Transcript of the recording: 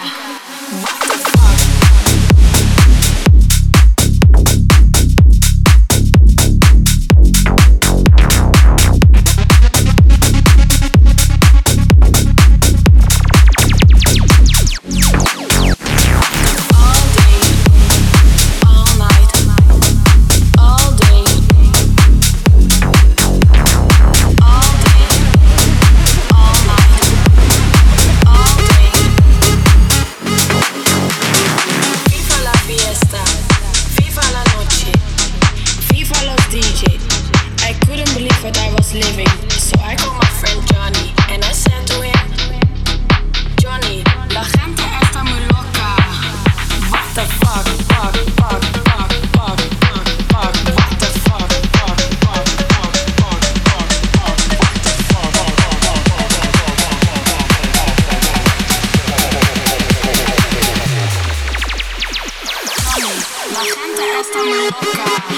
Música DJ. I couldn't believe what I was living, so I called my friend Johnny and I said to him, Johnny, la gente está muy loca. What the fuck, fuck, fuck, fuck, fuck, fuck, what the fuck, fuck, fuck, fuck, fuck, fuck, fuck, fuck, fuck, fuck, fuck, fuck, fuck, fuck, fuck, fuck, fuck, Johnny, la gente está muy loca.